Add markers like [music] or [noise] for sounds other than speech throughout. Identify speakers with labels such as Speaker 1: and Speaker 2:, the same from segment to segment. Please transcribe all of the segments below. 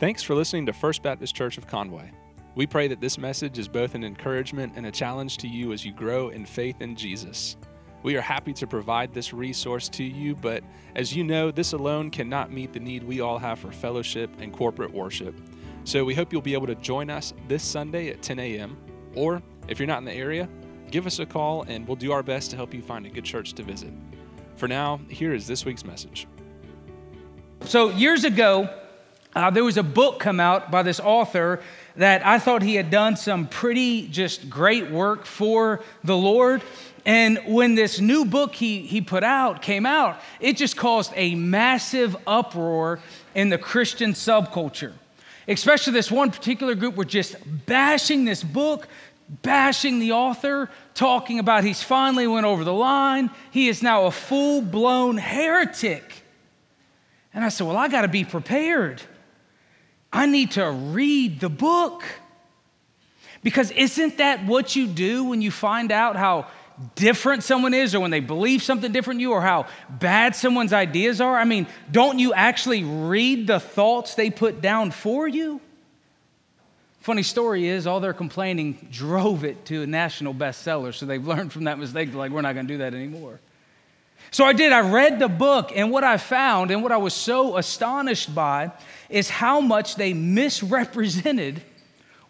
Speaker 1: Thanks for listening to First Baptist Church of Conway. We pray that this message is both an encouragement and a challenge to you as you grow in faith in Jesus. We are happy to provide this resource to you, but as you know, this alone cannot meet the need we all have for fellowship and corporate worship. So we hope you'll be able to join us this Sunday at 10 a.m. Or if you're not in the area, give us a call and we'll do our best to help you find a good church to visit. For now, here is this week's message.
Speaker 2: So, years ago, uh, there was a book come out by this author that I thought he had done some pretty just great work for the Lord. And when this new book he, he put out came out, it just caused a massive uproar in the Christian subculture. Especially this one particular group were just bashing this book, bashing the author, talking about he's finally went over the line. He is now a full blown heretic. And I said, Well, I got to be prepared. I need to read the book. Because isn't that what you do when you find out how different someone is or when they believe something different you or how bad someone's ideas are? I mean, don't you actually read the thoughts they put down for you? Funny story is, all their complaining drove it to a national bestseller. So they've learned from that mistake. Like, we're not going to do that anymore. So I did. I read the book, and what I found and what I was so astonished by is how much they misrepresented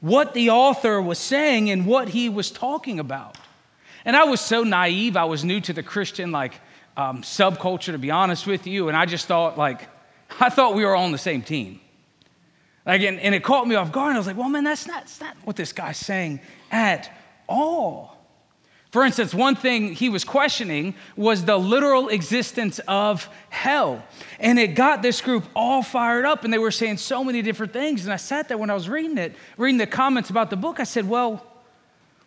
Speaker 2: what the author was saying and what he was talking about. And I was so naive. I was new to the Christian like um, subculture, to be honest with you, and I just thought like [laughs] I thought we were all on the same team. Like, and, and it caught me off guard. And I was like, well, man, that's not, that's not what this guy's saying at all. For instance, one thing he was questioning was the literal existence of hell. And it got this group all fired up, and they were saying so many different things. And I sat there when I was reading it, reading the comments about the book. I said, Well,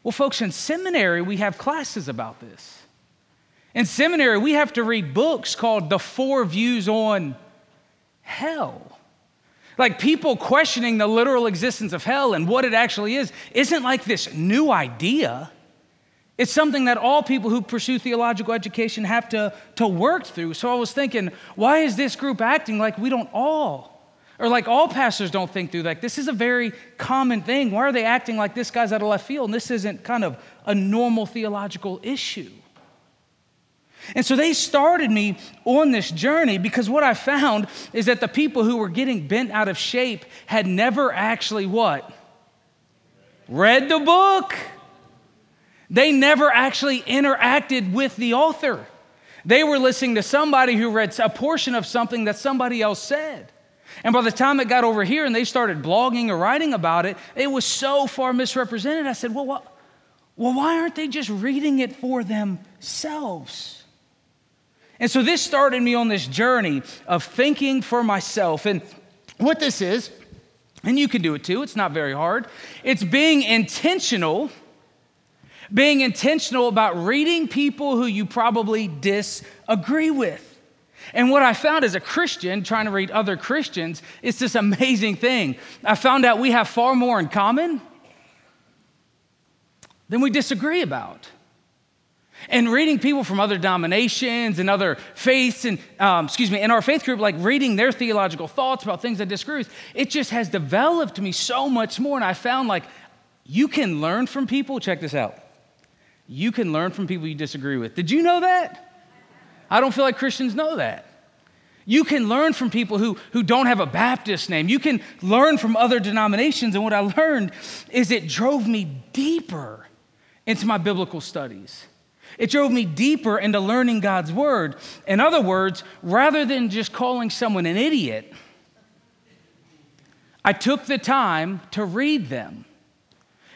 Speaker 2: well, folks, in seminary, we have classes about this. In seminary, we have to read books called The Four Views on Hell. Like people questioning the literal existence of hell and what it actually is isn't like this new idea. It's something that all people who pursue theological education have to, to work through. So I was thinking, why is this group acting like we don't all, or like all pastors don't think through? Like, this is a very common thing. Why are they acting like this guy's out of left field and this isn't kind of a normal theological issue? And so they started me on this journey because what I found is that the people who were getting bent out of shape had never actually what? Read the book. They never actually interacted with the author. They were listening to somebody who read a portion of something that somebody else said. And by the time it got over here and they started blogging or writing about it, it was so far misrepresented. I said, well, what, well why aren't they just reading it for themselves? And so this started me on this journey of thinking for myself. And what this is, and you can do it too, it's not very hard, it's being intentional being intentional about reading people who you probably disagree with. And what I found as a Christian, trying to read other Christians, it's this amazing thing. I found out we have far more in common than we disagree about. And reading people from other denominations and other faiths, and um, excuse me, in our faith group, like reading their theological thoughts about things I disagree with, it just has developed me so much more. And I found like you can learn from people. Check this out you can learn from people you disagree with. Did you know that? I don't feel like Christians know that. You can learn from people who, who don't have a Baptist name. You can learn from other denominations. And what I learned is it drove me deeper into my biblical studies. It drove me deeper into learning God's word. In other words, rather than just calling someone an idiot, I took the time to read them.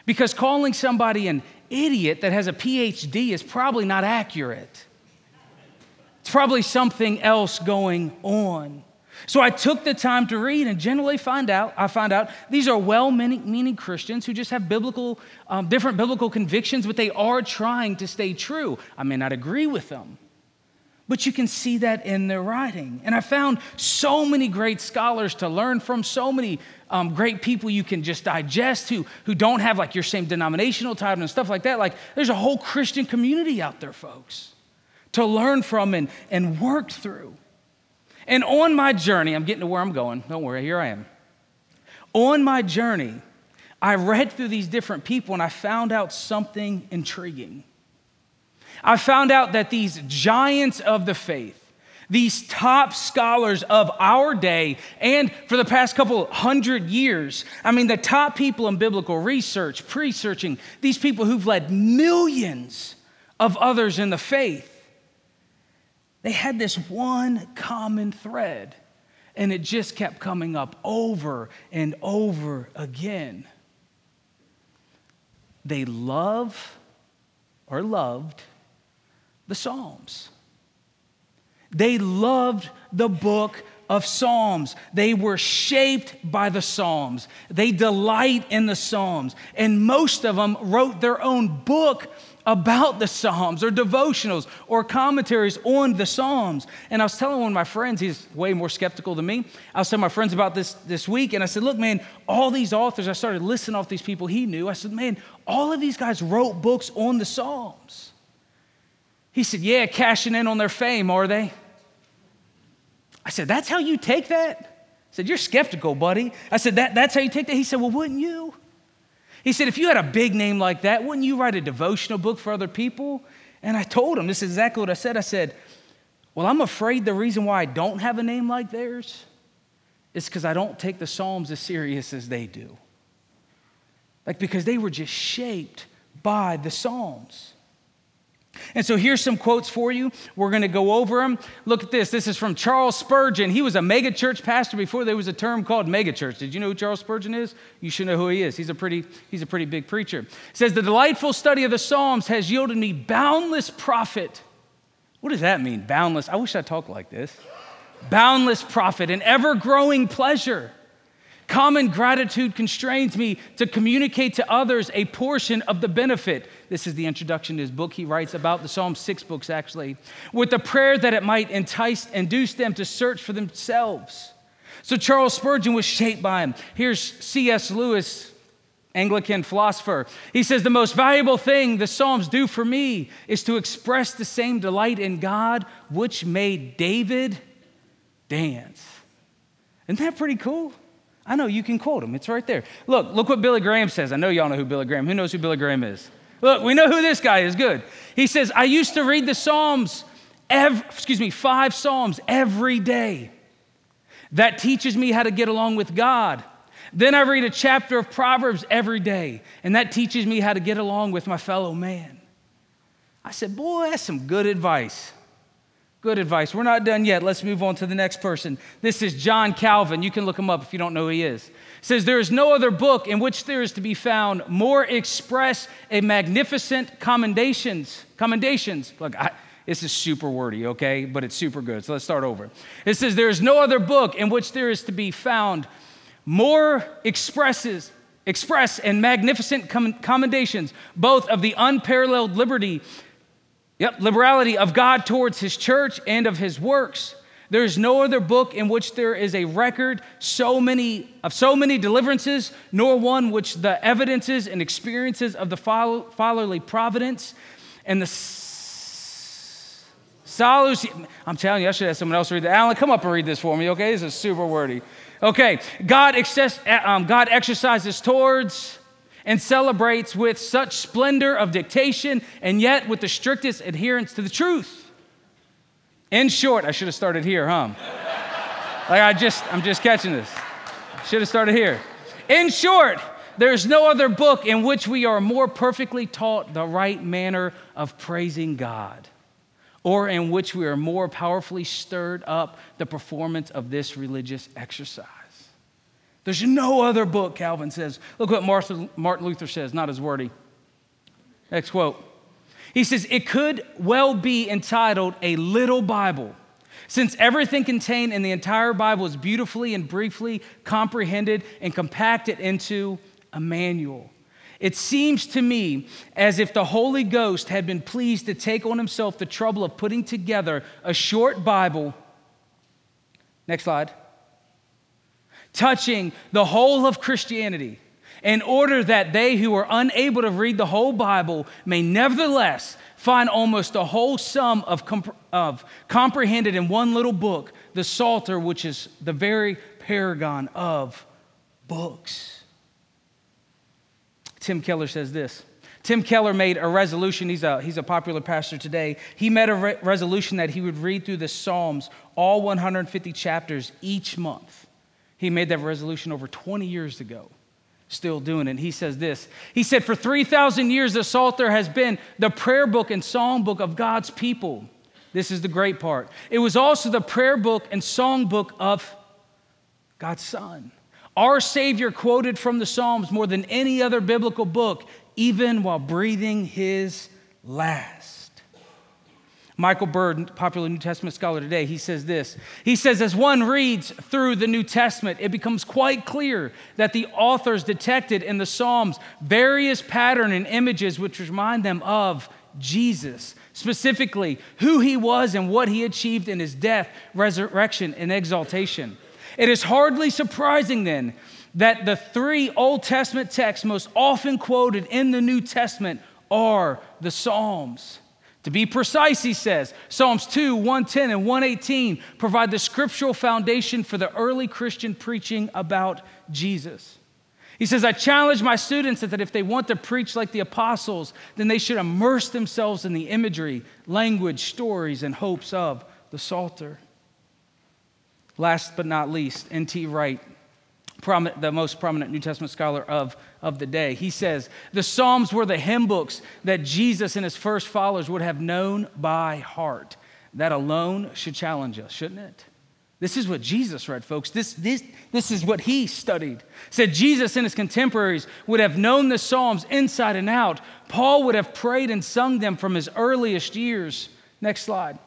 Speaker 2: Because calling somebody an idiot that has a PhD is probably not accurate. It's probably something else going on. So I took the time to read and generally find out, I find out these are well-meaning Christians who just have biblical, um, different biblical convictions, but they are trying to stay true. I may not agree with them, but you can see that in their writing. And I found so many great scholars to learn from, so many um, great people you can just digest who, who don't have like your same denominational title and stuff like that. Like there's a whole Christian community out there, folks, to learn from and, and work through. And on my journey, I'm getting to where I'm going. Don't worry, here I am. On my journey, I read through these different people and I found out something intriguing. I found out that these giants of the faith, these top scholars of our day and for the past couple hundred years, I mean, the top people in biblical research, pre searching, these people who've led millions of others in the faith, they had this one common thread, and it just kept coming up over and over again. They love or loved the Psalms. They loved the book of Psalms. They were shaped by the Psalms. They delight in the Psalms. And most of them wrote their own book about the Psalms or devotionals or commentaries on the Psalms. And I was telling one of my friends, he's way more skeptical than me. I was telling my friends about this this week, and I said, Look, man, all these authors, I started listening off these people he knew. I said, Man, all of these guys wrote books on the Psalms. He said, Yeah, cashing in on their fame, are they? I said, That's how you take that? I said, You're skeptical, buddy. I said, that, That's how you take that? He said, Well, wouldn't you? He said, If you had a big name like that, wouldn't you write a devotional book for other people? And I told him, This is exactly what I said. I said, Well, I'm afraid the reason why I don't have a name like theirs is because I don't take the Psalms as serious as they do. Like, because they were just shaped by the Psalms. And so here's some quotes for you. We're going to go over them. Look at this. This is from Charles Spurgeon. He was a megachurch pastor before there was a term called megachurch. Did you know who Charles Spurgeon is? You should know who he is. He's a pretty, he's a pretty big preacher. He says, The delightful study of the Psalms has yielded me boundless profit. What does that mean? Boundless. I wish I talked like this. Boundless profit and ever growing pleasure. Common gratitude constrains me to communicate to others a portion of the benefit. This is the introduction to his book. He writes about the Psalm, six books actually, with the prayer that it might entice, induce them to search for themselves. So Charles Spurgeon was shaped by him. Here's C.S. Lewis, Anglican philosopher. He says, The most valuable thing the Psalms do for me is to express the same delight in God which made David dance. Isn't that pretty cool? I know you can quote him. It's right there. Look, look what Billy Graham says. I know y'all know who Billy Graham. Who knows who Billy Graham is? Look, we know who this guy is. Good. He says, I used to read the Psalms, excuse me, five Psalms every day. That teaches me how to get along with God. Then I read a chapter of Proverbs every day, and that teaches me how to get along with my fellow man. I said, Boy, that's some good advice. Good advice. We're not done yet. Let's move on to the next person. This is John Calvin. You can look him up if you don't know who he is. It says, There is no other book in which there is to be found more express and magnificent commendations. Commendations. Look, I, this is super wordy, okay? But it's super good. So let's start over. It says, There is no other book in which there is to be found more expresses, express and magnificent commendations, both of the unparalleled liberty Yep, liberality of God towards his church and of his works. There is no other book in which there is a record so many of so many deliverances, nor one which the evidences and experiences of the fatherly providence and the solus. I'm telling you, I should have someone else read that. Alan, come up and read this for me, okay? This is super wordy. Okay, God, excess, um, God exercises towards and celebrates with such splendor of dictation and yet with the strictest adherence to the truth. In short, I should have started here, huh? like I just, I'm just catching this. Should have started here. In short, there's no other book in which we are more perfectly taught the right manner of praising God, or in which we are more powerfully stirred up the performance of this religious exercise. There's no other book, Calvin says. Look what Martin Luther says, not as wordy. Next quote. He says, It could well be entitled A Little Bible, since everything contained in the entire Bible is beautifully and briefly comprehended and compacted into a manual. It seems to me as if the Holy Ghost had been pleased to take on himself the trouble of putting together a short Bible. Next slide touching the whole of Christianity in order that they who are unable to read the whole Bible may nevertheless find almost the whole sum of, comp- of comprehended in one little book, the Psalter, which is the very paragon of books. Tim Keller says this. Tim Keller made a resolution. He's a, he's a popular pastor today. He made a re- resolution that he would read through the Psalms, all 150 chapters each month. He made that resolution over 20 years ago, still doing it. And He says this He said, For 3,000 years, the Psalter has been the prayer book and song book of God's people. This is the great part. It was also the prayer book and song book of God's Son. Our Savior quoted from the Psalms more than any other biblical book, even while breathing his last. Michael Bird, popular New Testament scholar today, he says this. He says, as one reads through the New Testament, it becomes quite clear that the authors detected in the Psalms various pattern and images which remind them of Jesus, specifically who he was and what he achieved in his death, resurrection, and exaltation. It is hardly surprising then that the three Old Testament texts most often quoted in the New Testament are the Psalms. To be precise, he says, Psalms 2, 110, and 118 provide the scriptural foundation for the early Christian preaching about Jesus. He says, I challenge my students that if they want to preach like the apostles, then they should immerse themselves in the imagery, language, stories, and hopes of the Psalter. Last but not least, N.T. Wright the most prominent New Testament scholar of, of the day. He says, The Psalms were the hymn books that Jesus and his first followers would have known by heart. That alone should challenge us, shouldn't it? This is what Jesus read, folks. This, this, this is what he studied. Said Jesus and his contemporaries would have known the Psalms inside and out. Paul would have prayed and sung them from his earliest years. Next slide.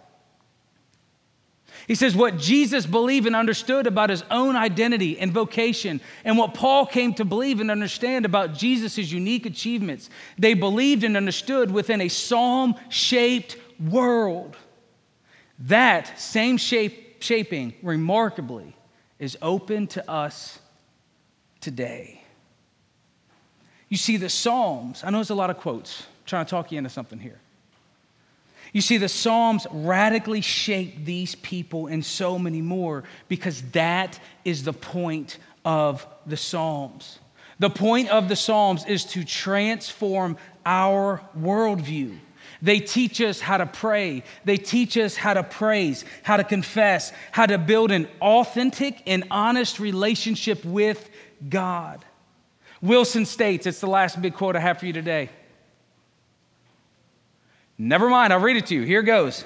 Speaker 2: He says what Jesus believed and understood about his own identity and vocation, and what Paul came to believe and understand about Jesus' unique achievements. They believed and understood within a psalm shaped world. That same shape, shaping, remarkably, is open to us today. You see, the Psalms, I know there's a lot of quotes, I'm trying to talk you into something here. You see, the Psalms radically shape these people and so many more because that is the point of the Psalms. The point of the Psalms is to transform our worldview. They teach us how to pray. They teach us how to praise, how to confess, how to build an authentic and honest relationship with God. Wilson states, it's the last big quote I have for you today. Never mind, I'll read it to you. Here goes.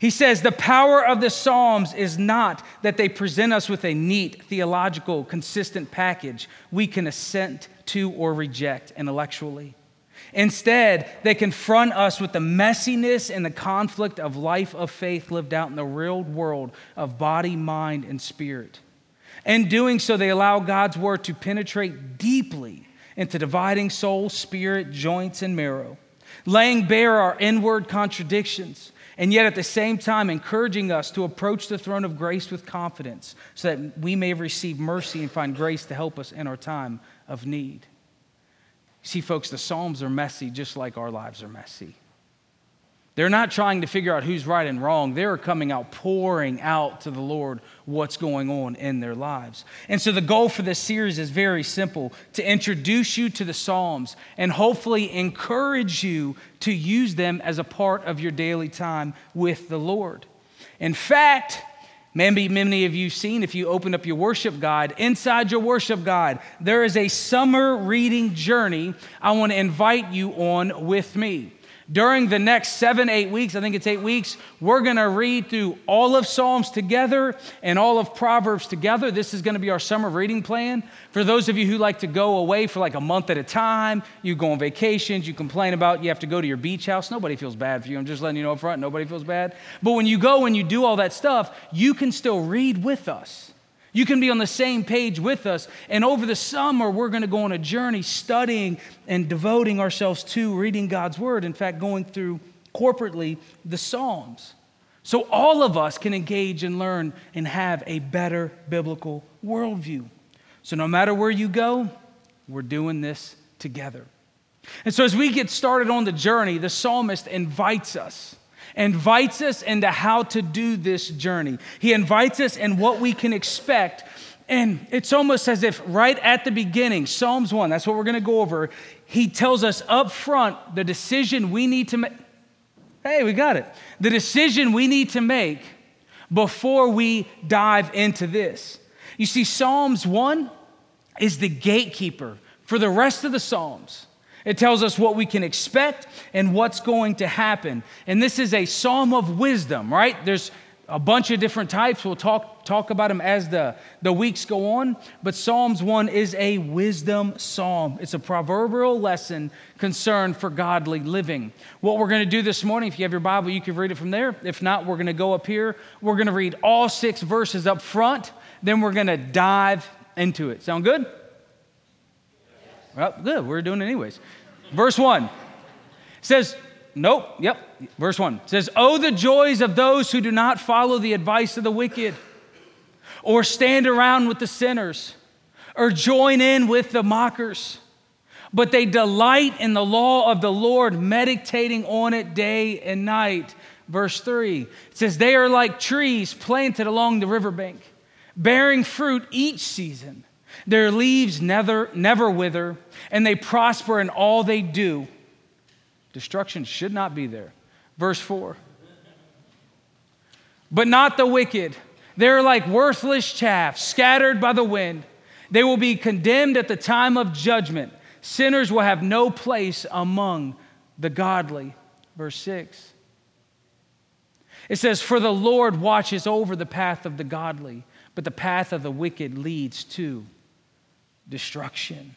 Speaker 2: He says, The power of the Psalms is not that they present us with a neat, theological, consistent package we can assent to or reject intellectually. Instead, they confront us with the messiness and the conflict of life of faith lived out in the real world of body, mind, and spirit. In doing so, they allow God's word to penetrate deeply into dividing soul, spirit, joints, and marrow laying bare our inward contradictions, and yet at the same time encouraging us to approach the throne of grace with confidence so that we may receive mercy and find grace to help us in our time of need. See, folks, the Psalms are messy just like our lives are messy. They're not trying to figure out who's right and wrong. They're coming out, pouring out to the Lord what's going on in their lives. And so the goal for this series is very simple to introduce you to the Psalms and hopefully encourage you to use them as a part of your daily time with the Lord. In fact, Maybe many of you seen if you open up your worship guide, inside your worship guide, there is a summer reading journey I want to invite you on with me. During the next seven, eight weeks, I think it's eight weeks, we're going to read through all of Psalms together and all of Proverbs together. This is going to be our summer reading plan. For those of you who like to go away for like a month at a time, you go on vacations, you complain about you have to go to your beach house. Nobody feels bad for you. I'm just letting you know up front, nobody feels bad. But when you go and you do all that stuff, you can still read with us. You can be on the same page with us. And over the summer, we're going to go on a journey studying and devoting ourselves to reading God's Word. In fact, going through corporately the Psalms. So all of us can engage and learn and have a better biblical worldview. So no matter where you go, we're doing this together. And so as we get started on the journey, the psalmist invites us invites us into how to do this journey. He invites us in what we can expect And it's almost as if right at the beginning, Psalms 1, that's what we're going to go over, he tells us up front the decision we need to make. Hey, we got it. The decision we need to make before we dive into this. You see, Psalms 1 is the gatekeeper for the rest of the Psalms. It tells us what we can expect and what's going to happen. And this is a psalm of wisdom, right? There's a bunch of different types. We'll talk, talk about them as the, the weeks go on. But Psalms 1 is a wisdom psalm, it's a proverbial lesson concerned for godly living. What we're going to do this morning, if you have your Bible, you can read it from there. If not, we're going to go up here. We're going to read all six verses up front, then we're going to dive into it. Sound good? Well, good. We're doing it anyways. Verse 1 says, Nope, yep. Verse 1 says, Oh, the joys of those who do not follow the advice of the wicked, or stand around with the sinners, or join in with the mockers. But they delight in the law of the Lord, meditating on it day and night. Verse 3 it says, They are like trees planted along the riverbank, bearing fruit each season. Their leaves never, never wither, and they prosper in all they do. Destruction should not be there. Verse 4. But not the wicked. They're like worthless chaff scattered by the wind. They will be condemned at the time of judgment. Sinners will have no place among the godly. Verse 6. It says, For the Lord watches over the path of the godly, but the path of the wicked leads to destruction.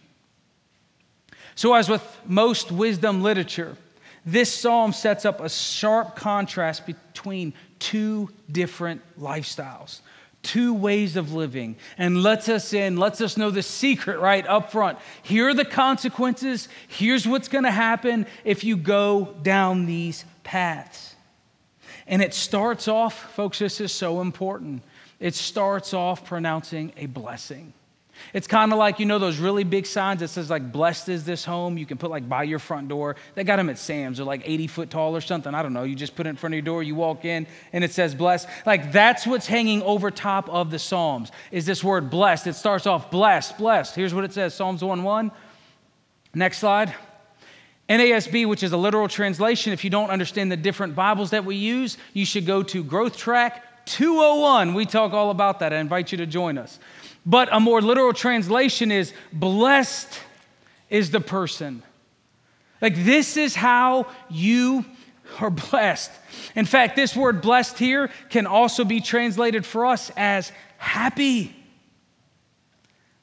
Speaker 2: So, as with most wisdom literature, this psalm sets up a sharp contrast between two different lifestyles, two ways of living, and lets us in, lets us know the secret right up front. Here are the consequences. Here's what's going to happen if you go down these paths. And it starts off, folks, this is so important. It starts off pronouncing a blessing. It's kind of like, you know, those really big signs that says, like, blessed is this home. You can put, like, by your front door. They got them at Sam's. They're like 80 foot tall or something. I don't know. You just put it in front of your door, you walk in, and it says blessed. Like, that's what's hanging over top of the Psalms, is this word blessed. It starts off blessed, blessed. Here's what it says Psalms 1 1. Next slide. NASB, which is a literal translation, if you don't understand the different Bibles that we use, you should go to Growth Track 201. We talk all about that. I invite you to join us. But a more literal translation is blessed is the person. Like, this is how you are blessed. In fact, this word blessed here can also be translated for us as happy.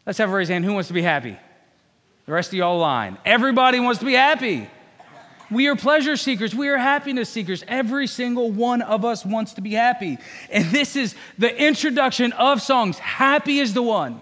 Speaker 2: Let's have a raise hand. Who wants to be happy? The rest of y'all line. Everybody wants to be happy. We are pleasure seekers. We are happiness seekers. Every single one of us wants to be happy. And this is the introduction of songs. Happy is the one.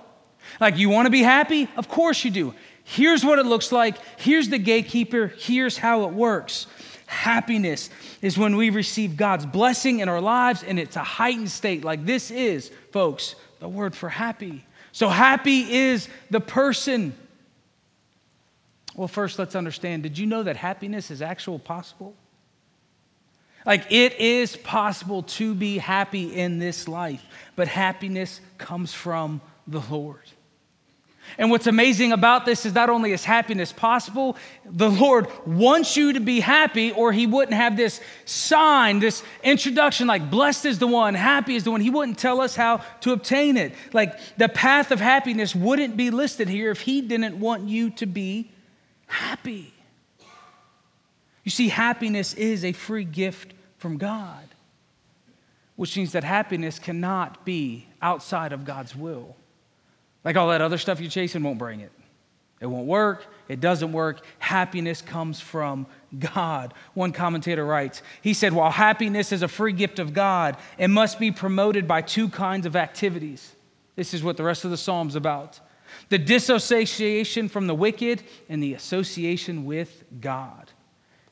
Speaker 2: Like, you want to be happy? Of course you do. Here's what it looks like. Here's the gatekeeper. Here's how it works. Happiness is when we receive God's blessing in our lives, and it's a heightened state. Like this is, folks, the word for happy. So, happy is the person. Well, first, let's understand did you know that happiness is actual possible? Like, it is possible to be happy in this life, but happiness comes from the Lord. And what's amazing about this is not only is happiness possible, the Lord wants you to be happy, or He wouldn't have this sign, this introduction like, blessed is the one, happy is the one. He wouldn't tell us how to obtain it. Like, the path of happiness wouldn't be listed here if He didn't want you to be happy. You see, happiness is a free gift from God, which means that happiness cannot be outside of God's will. Like all that other stuff you're chasing won't bring it. It won't work. It doesn't work. Happiness comes from God. One commentator writes, he said, while happiness is a free gift of God, it must be promoted by two kinds of activities. This is what the rest of the Psalm's about the dissociation from the wicked and the association with God.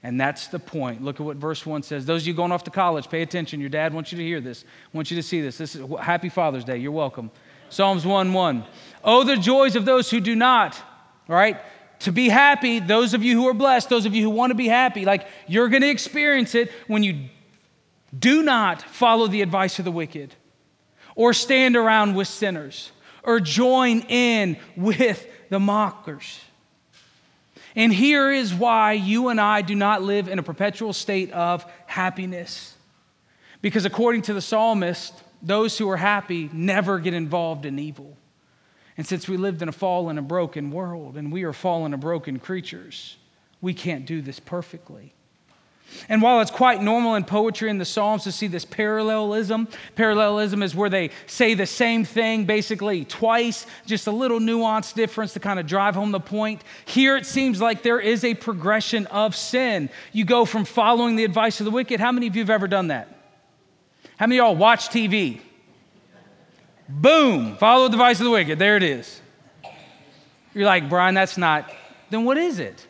Speaker 2: And that's the point. Look at what verse 1 says. Those of you going off to college, pay attention. Your dad wants you to hear this, wants you to see this. This is Happy Father's Day. You're welcome. Psalms 1 1. Oh, the joys of those who do not, all right? To be happy, those of you who are blessed, those of you who want to be happy, like you're going to experience it when you do not follow the advice of the wicked or stand around with sinners or join in with the mockers. And here is why you and I do not live in a perpetual state of happiness. Because according to the psalmist, those who are happy never get involved in evil. And since we lived in a fallen and broken world, and we are fallen and broken creatures, we can't do this perfectly. And while it's quite normal in poetry and the Psalms to see this parallelism, parallelism is where they say the same thing basically twice, just a little nuanced difference to kind of drive home the point. Here it seems like there is a progression of sin. You go from following the advice of the wicked. How many of you have ever done that? How many of y'all watch TV? Boom, follow the advice of the wicked. There it is. You're like, Brian, that's not. Then what is it?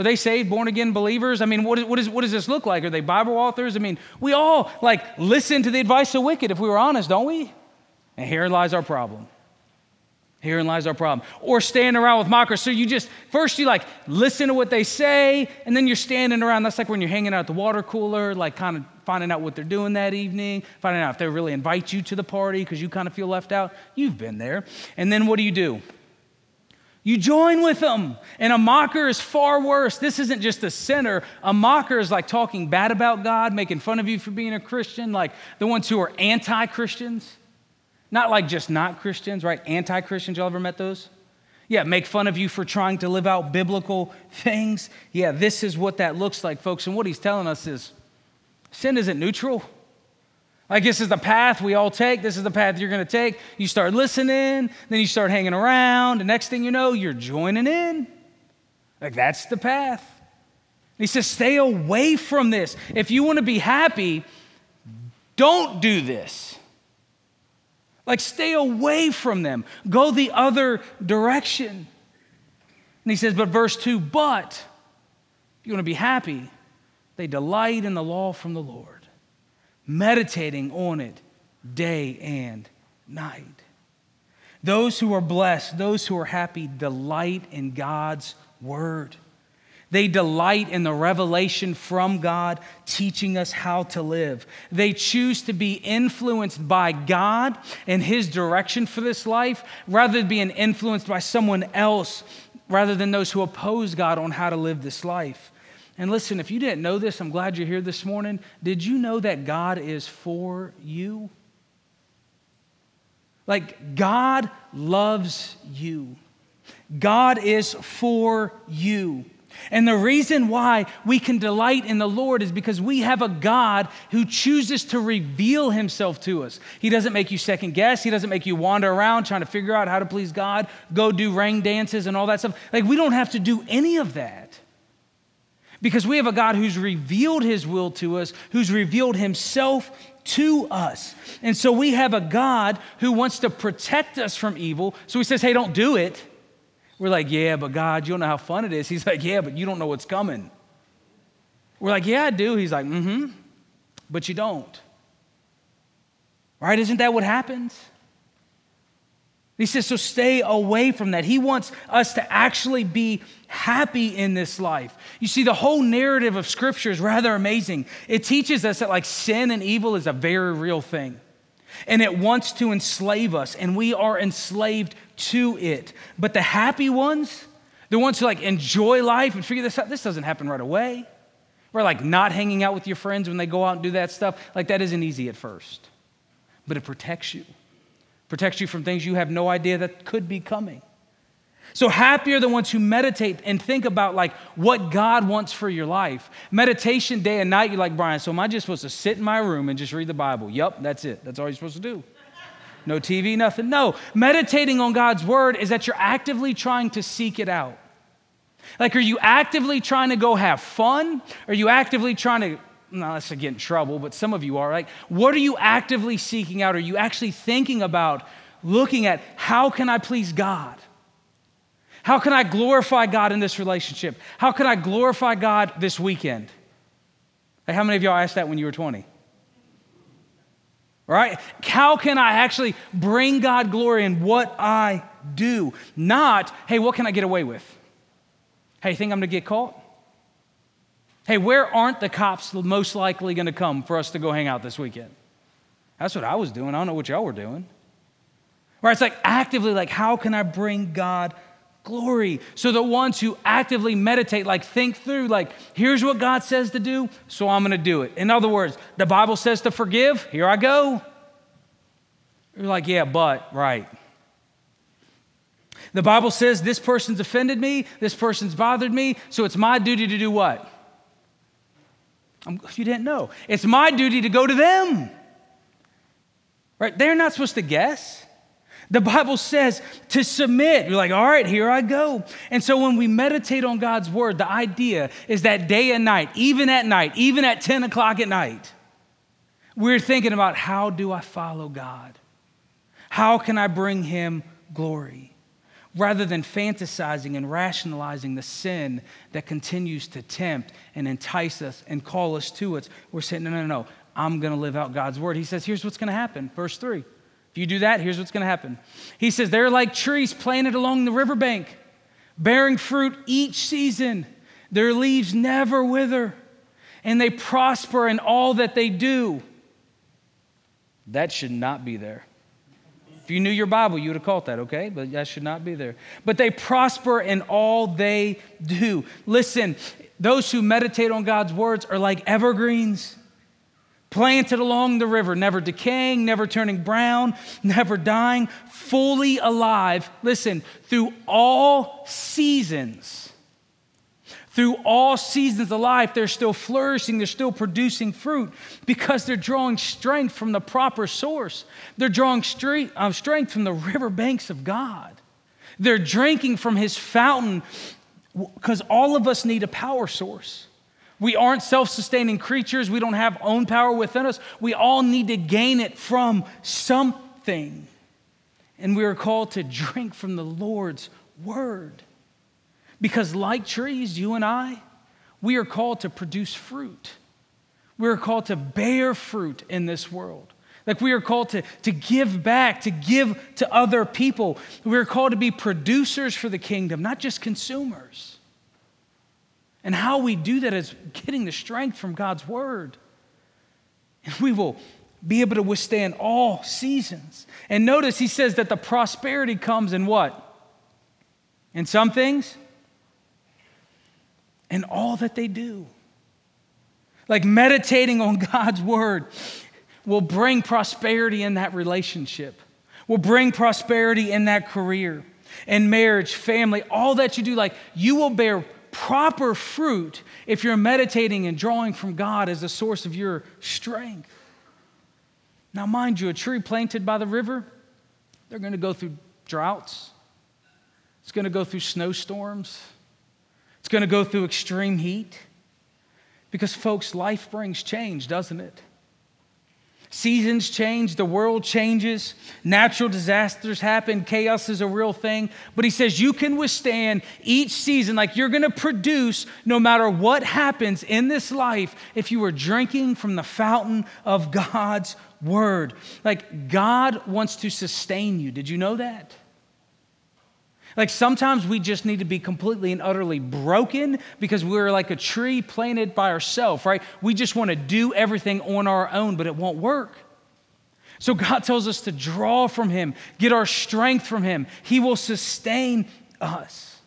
Speaker 2: Are they saved, born again believers? I mean, what, is, what, is, what does this look like? Are they Bible authors? I mean, we all like listen to the advice of wicked if we were honest, don't we? And herein lies our problem. Herein lies our problem. Or standing around with mockers. So you just, first you like listen to what they say, and then you're standing around. That's like when you're hanging out at the water cooler, like kind of finding out what they're doing that evening, finding out if they really invite you to the party because you kind of feel left out. You've been there. And then what do you do? You join with them. And a mocker is far worse. This isn't just a sinner. A mocker is like talking bad about God, making fun of you for being a Christian, like the ones who are anti Christians. Not like just not Christians, right? Anti Christians. Y'all ever met those? Yeah, make fun of you for trying to live out biblical things. Yeah, this is what that looks like, folks. And what he's telling us is sin isn't neutral. Like, this is the path we all take. This is the path you're going to take. You start listening, then you start hanging around. The next thing you know, you're joining in. Like, that's the path. He says, stay away from this. If you want to be happy, don't do this. Like, stay away from them. Go the other direction. And he says, but verse 2 but if you want to be happy, they delight in the law from the Lord meditating on it day and night. Those who are blessed, those who are happy, delight in God's word. They delight in the revelation from God teaching us how to live. They choose to be influenced by God and His direction for this life rather than being influenced by someone else, rather than those who oppose God on how to live this life. And listen, if you didn't know this, I'm glad you're here this morning. Did you know that God is for you? Like, God loves you. God is for you. And the reason why we can delight in the Lord is because we have a God who chooses to reveal himself to us. He doesn't make you second guess, He doesn't make you wander around trying to figure out how to please God, go do ring dances and all that stuff. Like, we don't have to do any of that. Because we have a God who's revealed his will to us, who's revealed himself to us. And so we have a God who wants to protect us from evil. So he says, hey, don't do it. We're like, yeah, but God, you don't know how fun it is. He's like, yeah, but you don't know what's coming. We're like, yeah, I do. He's like, mm hmm, but you don't. Right? Isn't that what happens? He says, so stay away from that. He wants us to actually be happy in this life. You see, the whole narrative of Scripture is rather amazing. It teaches us that, like, sin and evil is a very real thing, and it wants to enslave us, and we are enslaved to it. But the happy ones, the ones who, like, enjoy life and figure this out, this doesn't happen right away. We're like not hanging out with your friends when they go out and do that stuff. Like, that isn't easy at first, but it protects you protects you from things you have no idea that could be coming. So happy are the ones who meditate and think about like what God wants for your life. Meditation day and night, you're like, Brian, so am I just supposed to sit in my room and just read the Bible? Yep, that's it. That's all you're supposed to do. No TV, nothing. No, meditating on God's word is that you're actively trying to seek it out. Like, are you actively trying to go have fun? Are you actively trying to not let's get in trouble, but some of you are. Like, what are you actively seeking out? Are you actually thinking about looking at how can I please God? How can I glorify God in this relationship? How can I glorify God this weekend? Like, how many of y'all asked that when you were 20? Right? How can I actually bring God glory in what I do? Not, hey, what can I get away with? Hey, think I'm gonna get caught? Hey, where aren't the cops most likely going to come for us to go hang out this weekend? That's what I was doing. I don't know what y'all were doing. Right? It's like actively, like, how can I bring God glory? So the ones who actively meditate, like, think through, like, here's what God says to do, so I'm going to do it. In other words, the Bible says to forgive, here I go. You're like, yeah, but, right. The Bible says this person's offended me, this person's bothered me, so it's my duty to do what? I'm, you didn't know. It's my duty to go to them. Right? They're not supposed to guess. The Bible says to submit. You're like, all right, here I go. And so when we meditate on God's word, the idea is that day and night, even at night, even at 10 o'clock at night, we're thinking about how do I follow God? How can I bring him glory? Rather than fantasizing and rationalizing the sin that continues to tempt and entice us and call us to it, we're saying, no, no, no, I'm going to live out God's word. He says, here's what's going to happen. Verse 3. If you do that, here's what's going to happen. He says, they're like trees planted along the riverbank, bearing fruit each season. Their leaves never wither, and they prosper in all that they do. That should not be there. If you knew your Bible, you would have caught that, okay? But that should not be there. But they prosper in all they do. Listen, those who meditate on God's words are like evergreens planted along the river, never decaying, never turning brown, never dying, fully alive. Listen, through all seasons through all seasons of life, they're still flourishing, they're still producing fruit because they're drawing strength from the proper source. They're drawing uh, strength from the riverbanks of God. They're drinking from His fountain because all of us need a power source. We aren't self sustaining creatures, we don't have own power within us. We all need to gain it from something. And we are called to drink from the Lord's word. Because, like trees, you and I, we are called to produce fruit. We are called to bear fruit in this world. Like we are called to, to give back, to give to other people. We are called to be producers for the kingdom, not just consumers. And how we do that is getting the strength from God's word. And we will be able to withstand all seasons. And notice he says that the prosperity comes in what? In some things, in all that they do. Like meditating on [laughs] God's word will bring prosperity in that relationship, will bring prosperity in that career, in marriage, family, all that you do. Like you will bear proper fruit if you're meditating and drawing from God as the source of your strength. Now, mind you, a tree planted by the river, they're going to go through droughts, it's going to go through snowstorms. Going to go through extreme heat. Because, folks, life brings change, doesn't it? Seasons change, the world changes, natural disasters happen, chaos is a real thing. But he says you can withstand each season, like you're gonna produce no matter what happens in this life if you are drinking from the fountain of God's word. Like God wants to sustain you. Did you know that? Like sometimes we just need to be completely and utterly broken because we're like a tree planted by ourselves, right? We just want to do everything on our own, but it won't work. So God tells us to draw from Him, get our strength from Him. He will sustain us.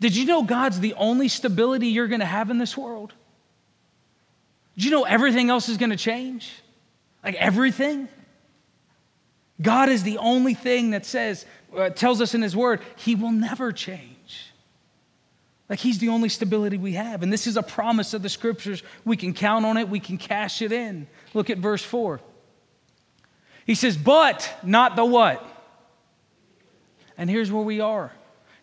Speaker 2: Did you know God's the only stability you're going to have in this world? Did you know everything else is going to change? Like everything? God is the only thing that says, uh, tells us in His Word, He will never change. Like He's the only stability we have. And this is a promise of the Scriptures. We can count on it, we can cash it in. Look at verse 4. He says, But not the what? And here's where we are.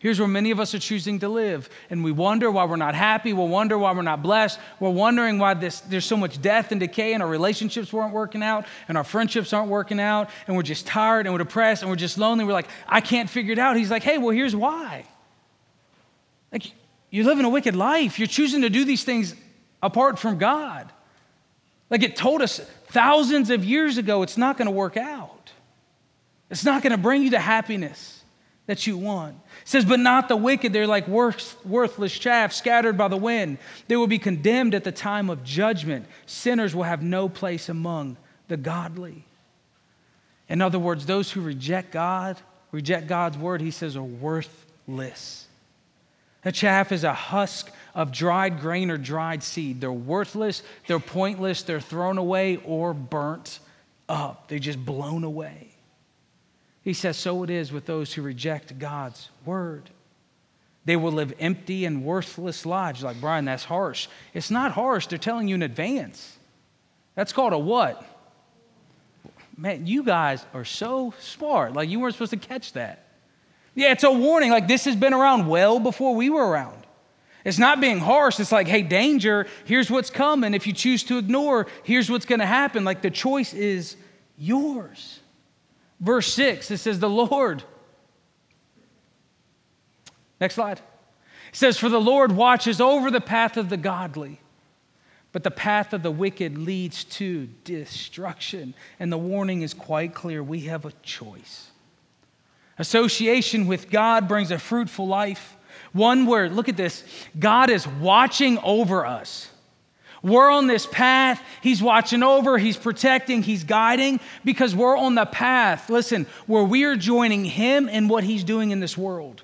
Speaker 2: Here's where many of us are choosing to live. And we wonder why we're not happy. We'll wonder why we're not blessed. We're wondering why this, there's so much death and decay and our relationships weren't working out and our friendships aren't working out and we're just tired and we're depressed and we're just lonely. We're like, I can't figure it out. He's like, hey, well, here's why. Like, you're living a wicked life. You're choosing to do these things apart from God. Like it told us thousands of years ago, it's not going to work out. It's not going to bring you the happiness that you want. It says, but not the wicked. They're like worth, worthless chaff scattered by the wind. They will be condemned at the time of judgment. Sinners will have no place among the godly. In other words, those who reject God, reject God's word, he says, are worthless. A chaff is a husk of dried grain or dried seed. They're worthless, they're pointless, they're thrown away or burnt up. They're just blown away. He says, So it is with those who reject God's word. They will live empty and worthless lives. Like, Brian, that's harsh. It's not harsh. They're telling you in advance. That's called a what? Man, you guys are so smart. Like, you weren't supposed to catch that. Yeah, it's a warning. Like, this has been around well before we were around. It's not being harsh. It's like, hey, danger, here's what's coming. If you choose to ignore, here's what's going to happen. Like, the choice is yours. Verse 6, it says, The Lord Next slide. It says, For the Lord watches over the path of the godly, but the path of the wicked leads to destruction. And the warning is quite clear we have a choice. Association with God brings a fruitful life, one where, look at this, God is watching over us. We're on this path. He's watching over, He's protecting, He's guiding because we're on the path, listen, where we are joining Him in what He's doing in this world.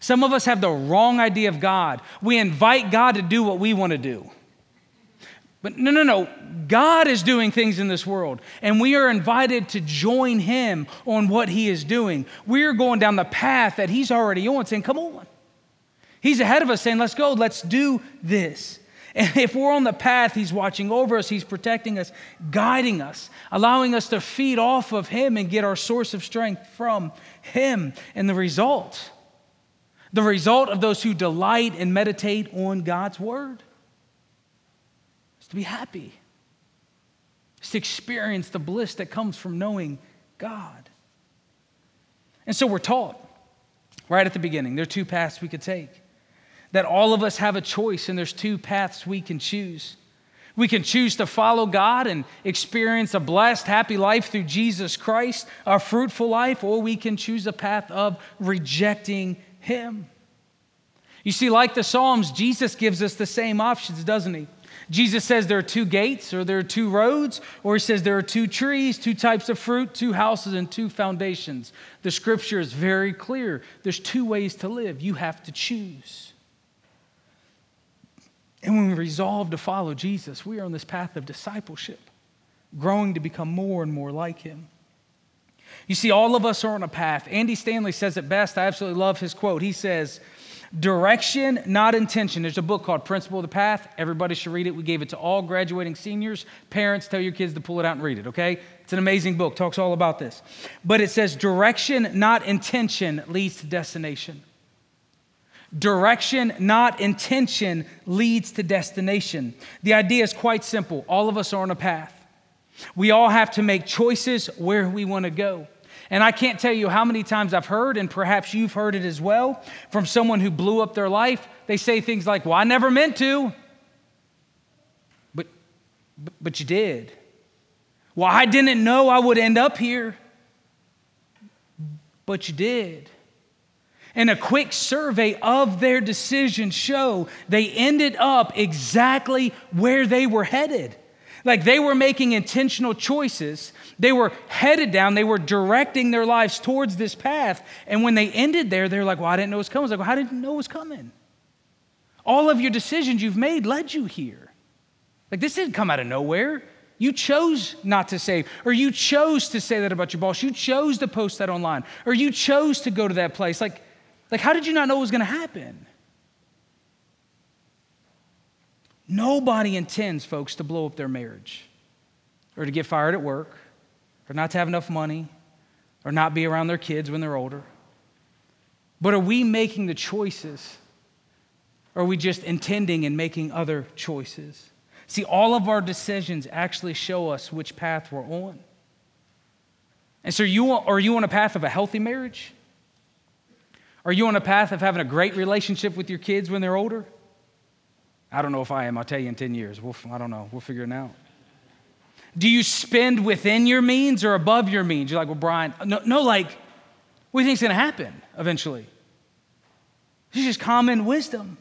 Speaker 2: Some of us have the wrong idea of God. We invite God to do what we want to do. But no, no, no. God is doing things in this world, and we are invited to join Him on what He is doing. We are going down the path that He's already on, saying, Come on. He's ahead of us, saying, Let's go, let's do this. And if we're on the path, He's watching over us, He's protecting us, guiding us, allowing us to feed off of Him and get our source of strength from Him. And the result, the result of those who delight and meditate on God's word is to be happy, is to experience the bliss that comes from knowing God. And so we're taught right at the beginning there are two paths we could take. That all of us have a choice, and there's two paths we can choose. We can choose to follow God and experience a blessed, happy life through Jesus Christ, a fruitful life, or we can choose a path of rejecting him. You see, like the Psalms, Jesus gives us the same options, doesn't he? Jesus says there are two gates, or there are two roads, or he says there are two trees, two types of fruit, two houses, and two foundations. The scripture is very clear. There's two ways to live. You have to choose. And when we resolve to follow Jesus, we are on this path of discipleship, growing to become more and more like him. You see, all of us are on a path. Andy Stanley says it best. I absolutely love his quote. He says, Direction, not intention. There's a book called Principle of the Path. Everybody should read it. We gave it to all graduating seniors. Parents, tell your kids to pull it out and read it, okay? It's an amazing book, talks all about this. But it says direction, not intention, leads to destination. Direction, not intention, leads to destination. The idea is quite simple. All of us are on a path. We all have to make choices where we want to go. And I can't tell you how many times I've heard, and perhaps you've heard it as well, from someone who blew up their life. They say things like, Well, I never meant to. But, but you did. Well, I didn't know I would end up here. But you did. And a quick survey of their decision show they ended up exactly where they were headed. Like they were making intentional choices. They were headed down. They were directing their lives towards this path. And when they ended there, they're like, well, I didn't know it was coming. I was like, well, how did you know it was coming? All of your decisions you've made led you here. Like this didn't come out of nowhere. You chose not to save, or you chose to say that about your boss. You chose to post that online, or you chose to go to that place. Like, like how did you not know it was going to happen? Nobody intends, folks, to blow up their marriage or to get fired at work or not to have enough money or not be around their kids when they're older. But are we making the choices? Or are we just intending and making other choices? See, all of our decisions actually show us which path we're on. And so, you, are you on a path of a healthy marriage? Are you on a path of having a great relationship with your kids when they're older? I don't know if I am. I'll tell you in 10 years. We'll, I don't know. We'll figure it out. Do you spend within your means or above your means? You're like, well, Brian, no, no like, what do you think is going to happen eventually? It's just common wisdom.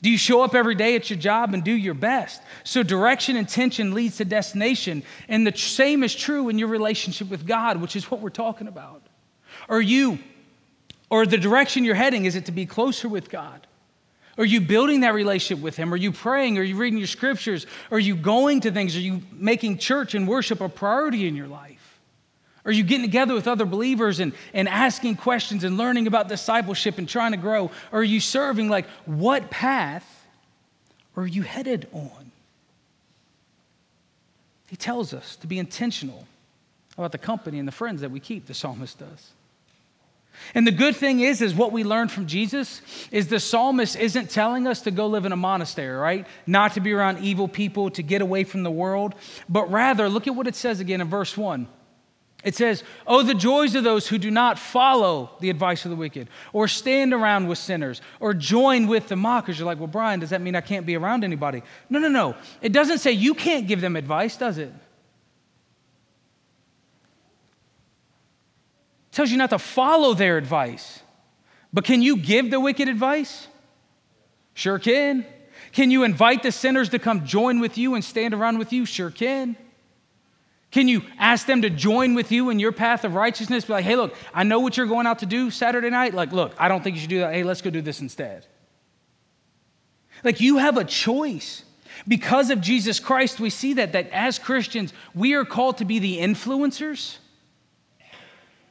Speaker 2: Do you show up every day at your job and do your best? So, direction and tension leads to destination. And the same is true in your relationship with God, which is what we're talking about. Are you, or the direction you're heading, is it to be closer with God? Are you building that relationship with Him? Are you praying? Are you reading your scriptures? Are you going to things? Are you making church and worship a priority in your life? Are you getting together with other believers and, and asking questions and learning about discipleship and trying to grow? Or are you serving? Like, what path are you headed on? He tells us to be intentional about the company and the friends that we keep, the psalmist does. And the good thing is, is what we learned from Jesus is the psalmist isn't telling us to go live in a monastery, right? Not to be around evil people, to get away from the world, but rather, look at what it says again in verse 1. It says, Oh, the joys of those who do not follow the advice of the wicked, or stand around with sinners, or join with the mockers. You're like, Well, Brian, does that mean I can't be around anybody? No, no, no. It doesn't say you can't give them advice, does it? Tells you not to follow their advice. But can you give the wicked advice? Sure can. Can you invite the sinners to come join with you and stand around with you? Sure can. Can you ask them to join with you in your path of righteousness? Be like, hey, look, I know what you're going out to do Saturday night. Like, look, I don't think you should do that. Hey, let's go do this instead. Like, you have a choice. Because of Jesus Christ, we see that, that as Christians, we are called to be the influencers,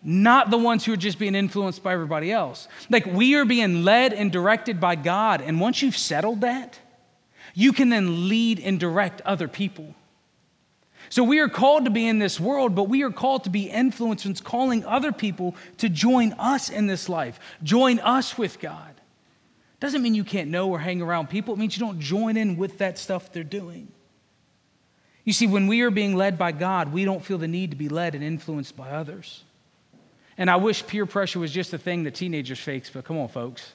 Speaker 2: not the ones who are just being influenced by everybody else. Like, we are being led and directed by God. And once you've settled that, you can then lead and direct other people. So we are called to be in this world, but we are called to be influencers, calling other people to join us in this life, join us with God. Doesn't mean you can't know or hang around people, it means you don't join in with that stuff they're doing. You see, when we are being led by God, we don't feel the need to be led and influenced by others. And I wish peer pressure was just a thing that teenagers face, but come on, folks.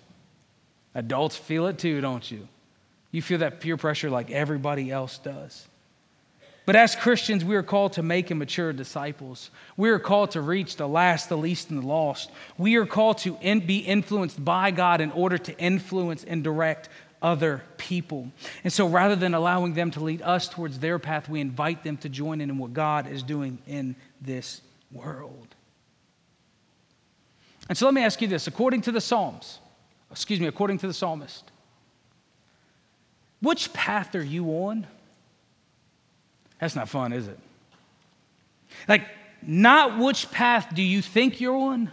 Speaker 2: Adults feel it too, don't you? You feel that peer pressure like everybody else does. But as Christians, we are called to make and mature disciples. We are called to reach the last, the least, and the lost. We are called to in, be influenced by God in order to influence and direct other people. And so rather than allowing them to lead us towards their path, we invite them to join in in what God is doing in this world. And so let me ask you this according to the Psalms, excuse me, according to the psalmist, which path are you on? That's not fun, is it? Like, not which path do you think you're on,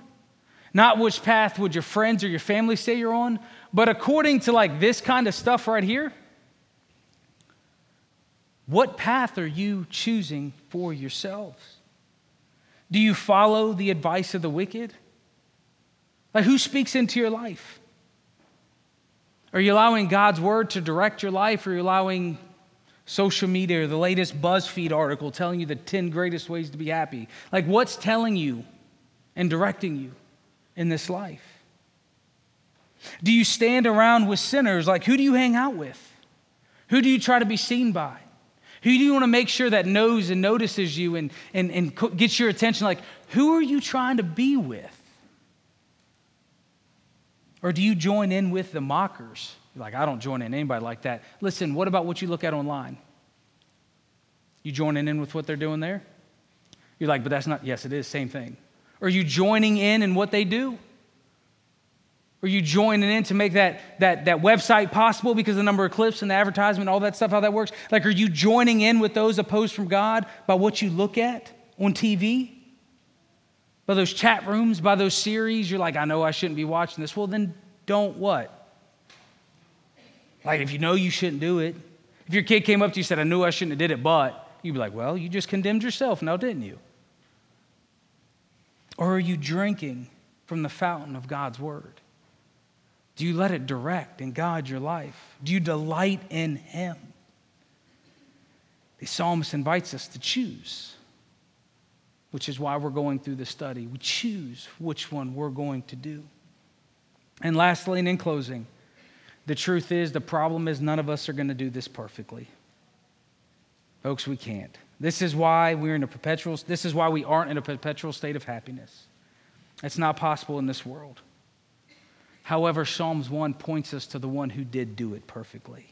Speaker 2: not which path would your friends or your family say you're on, but according to like this kind of stuff right here, what path are you choosing for yourselves? Do you follow the advice of the wicked? Like, who speaks into your life? Are you allowing God's word to direct your life, or are you allowing social media or the latest BuzzFeed article telling you the 10 greatest ways to be happy. Like, what's telling you and directing you in this life? Do you stand around with sinners? Like, who do you hang out with? Who do you try to be seen by? Who do you want to make sure that knows and notices you and, and, and gets your attention? Like, who are you trying to be with? Or do you join in with the mockers? like, I don't join in anybody like that. Listen, what about what you look at online? You joining in with what they're doing there? You're like, but that's not, yes, it is, same thing. Are you joining in in what they do? Are you joining in to make that, that, that website possible because the number of clips and the advertisement, all that stuff, how that works? Like, are you joining in with those opposed from God by what you look at on TV? By those chat rooms, by those series? You're like, I know I shouldn't be watching this. Well, then don't what? Like if you know you shouldn't do it, if your kid came up to you and said, I knew I shouldn't have did it, but you'd be like, well, you just condemned yourself now, didn't you? Or are you drinking from the fountain of God's word? Do you let it direct and guide your life? Do you delight in Him? The psalmist invites us to choose, which is why we're going through the study. We choose which one we're going to do. And lastly, and in closing, the truth is, the problem is, none of us are going to do this perfectly. Folks, we can't. This is why we're in a perpetual, this is why we aren't in a perpetual state of happiness. It's not possible in this world. However, Psalms 1 points us to the one who did do it perfectly.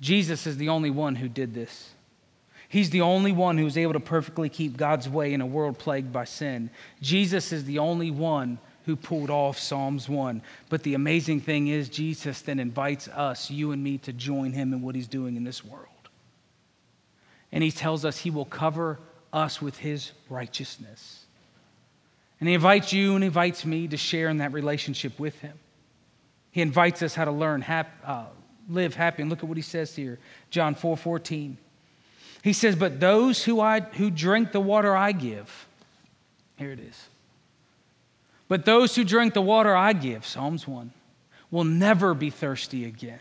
Speaker 2: Jesus is the only one who did this. He's the only one who was able to perfectly keep God's way in a world plagued by sin. Jesus is the only one who pulled off Psalms 1. But the amazing thing is, Jesus then invites us, you and me, to join him in what he's doing in this world. And he tells us he will cover us with his righteousness. And he invites you and invites me to share in that relationship with him. He invites us how to learn, hap, uh, live happy. And look at what he says here John 4 14. He says, But those who, I, who drink the water I give, here it is. But those who drink the water I give, Psalms 1, will never be thirsty again.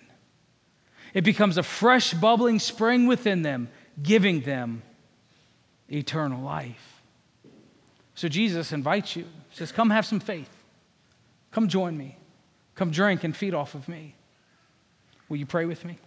Speaker 2: It becomes a fresh, bubbling spring within them, giving them eternal life. So Jesus invites you, says, Come have some faith. Come join me. Come drink and feed off of me. Will you pray with me?